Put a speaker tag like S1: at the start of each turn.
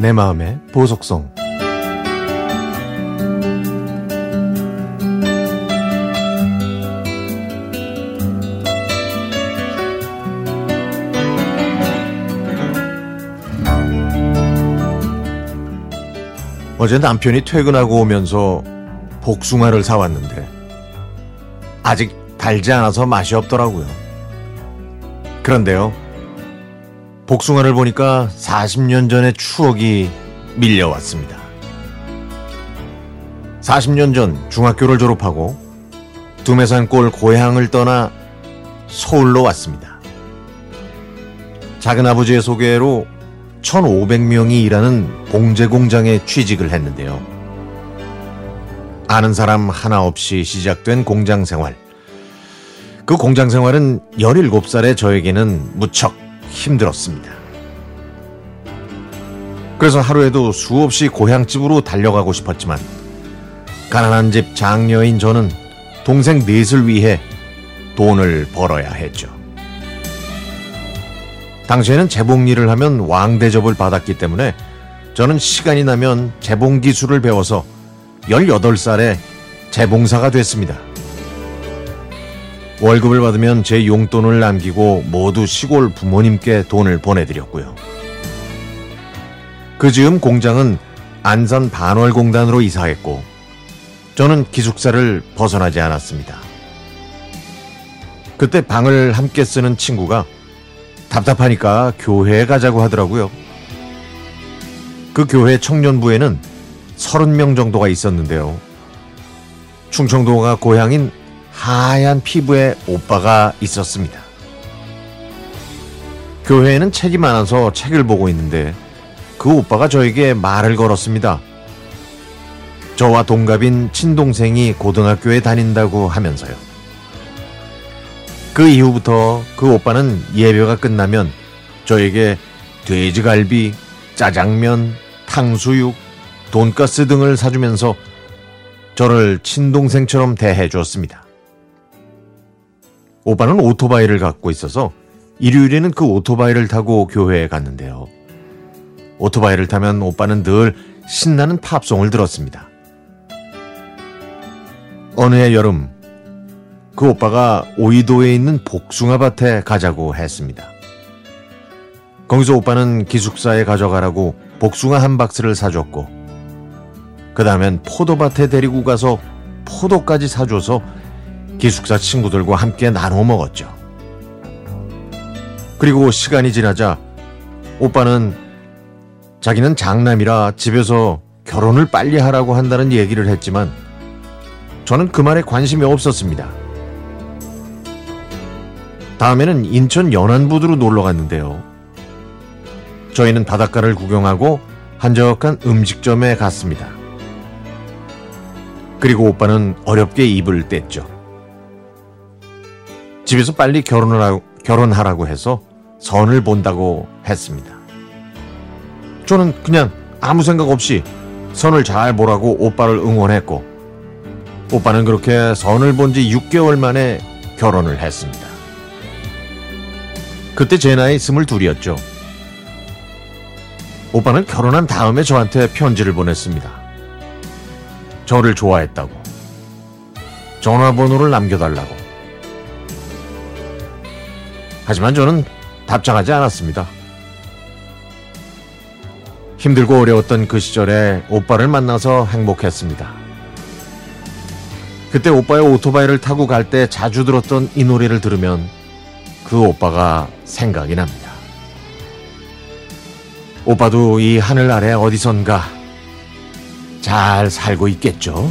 S1: 내 마음의 보석성 어제 남편이 퇴근하고 오면서 복숭아를 사왔는데 아직 달지 않아서 맛이 없더라고요. 그런데요. 복숭아를 보니까 40년 전의 추억이 밀려왔습니다. 40년 전 중학교를 졸업하고 두메산골 고향을 떠나 서울로 왔습니다. 작은 아버지의 소개로 1,500명이 일하는 봉제 공장에 취직을 했는데요. 아는 사람 하나 없이 시작된 공장 생활. 그 공장 생활은 17살의 저에게는 무척 힘들었습니다. 그래서 하루에도 수없이 고향집으로 달려가고 싶었지만 가난한 집 장녀인 저는 동생 넷을 위해 돈을 벌어야 했죠. 당시에는 재봉 일을 하면 왕대접을 받았기 때문에 저는 시간이 나면 재봉 기술을 배워서 18살에 재봉사가 됐습니다. 월급을 받으면 제 용돈을 남기고 모두 시골 부모님께 돈을 보내드렸고요. 그 즈음 공장은 안산 반월공단으로 이사했고 저는 기숙사를 벗어나지 않았습니다. 그때 방을 함께 쓰는 친구가 답답하니까 교회에 가자고 하더라고요. 그 교회 청년부에는 30명 정도가 있었는데요. 충청도가 고향인 하얀 피부의 오빠가 있었습니다. 교회에는 책이 많아서 책을 보고 있는데 그 오빠가 저에게 말을 걸었습니다. 저와 동갑인 친동생이 고등학교에 다닌다고 하면서요. 그 이후부터 그 오빠는 예배가 끝나면 저에게 돼지갈비, 짜장면, 탕수육, 돈가스 등을 사주면서 저를 친동생처럼 대해 주었습니다. 오빠는 오토바이를 갖고 있어서 일요일에는 그 오토바이를 타고 교회에 갔는데요. 오토바이를 타면 오빠는 늘 신나는 팝송을 들었습니다. 어느 해 여름, 그 오빠가 오이도에 있는 복숭아밭에 가자고 했습니다. 거기서 오빠는 기숙사에 가져가라고 복숭아 한 박스를 사줬고, 그 다음엔 포도밭에 데리고 가서 포도까지 사줘서 기숙사 친구들과 함께 나눠 먹었죠. 그리고 시간이 지나자 오빠는 자기는 장남이라 집에서 결혼을 빨리 하라고 한다는 얘기를 했지만 저는 그 말에 관심이 없었습니다. 다음에는 인천 연안부두로 놀러 갔는데요. 저희는 바닷가를 구경하고 한적한 음식점에 갔습니다. 그리고 오빠는 어렵게 입을 뗐죠. 집에서 빨리 결혼을 하, 결혼하라고 해서 선을 본다고 했습니다. 저는 그냥 아무 생각 없이 선을 잘 보라고 오빠를 응원했고, 오빠는 그렇게 선을 본 지 6개월 만에 결혼을 했습니다. 그때 제 나이 스물둘이었죠. 오빠는 결혼한 다음에 저한테 편지를 보냈습니다. 저를 좋아했다고. 전화번호를 남겨달라고. 하지만 저는 답장하지 않았습니다. 힘들고 어려웠던 그 시절에 오빠를 만나서 행복했습니다. 그때 오빠의 오토바이를 타고 갈 때 자주 들었던 이 노래를 들으면 그 오빠가 생각이 납니다. 오빠도 이 하늘 아래 어디선가 잘 살고 있겠죠?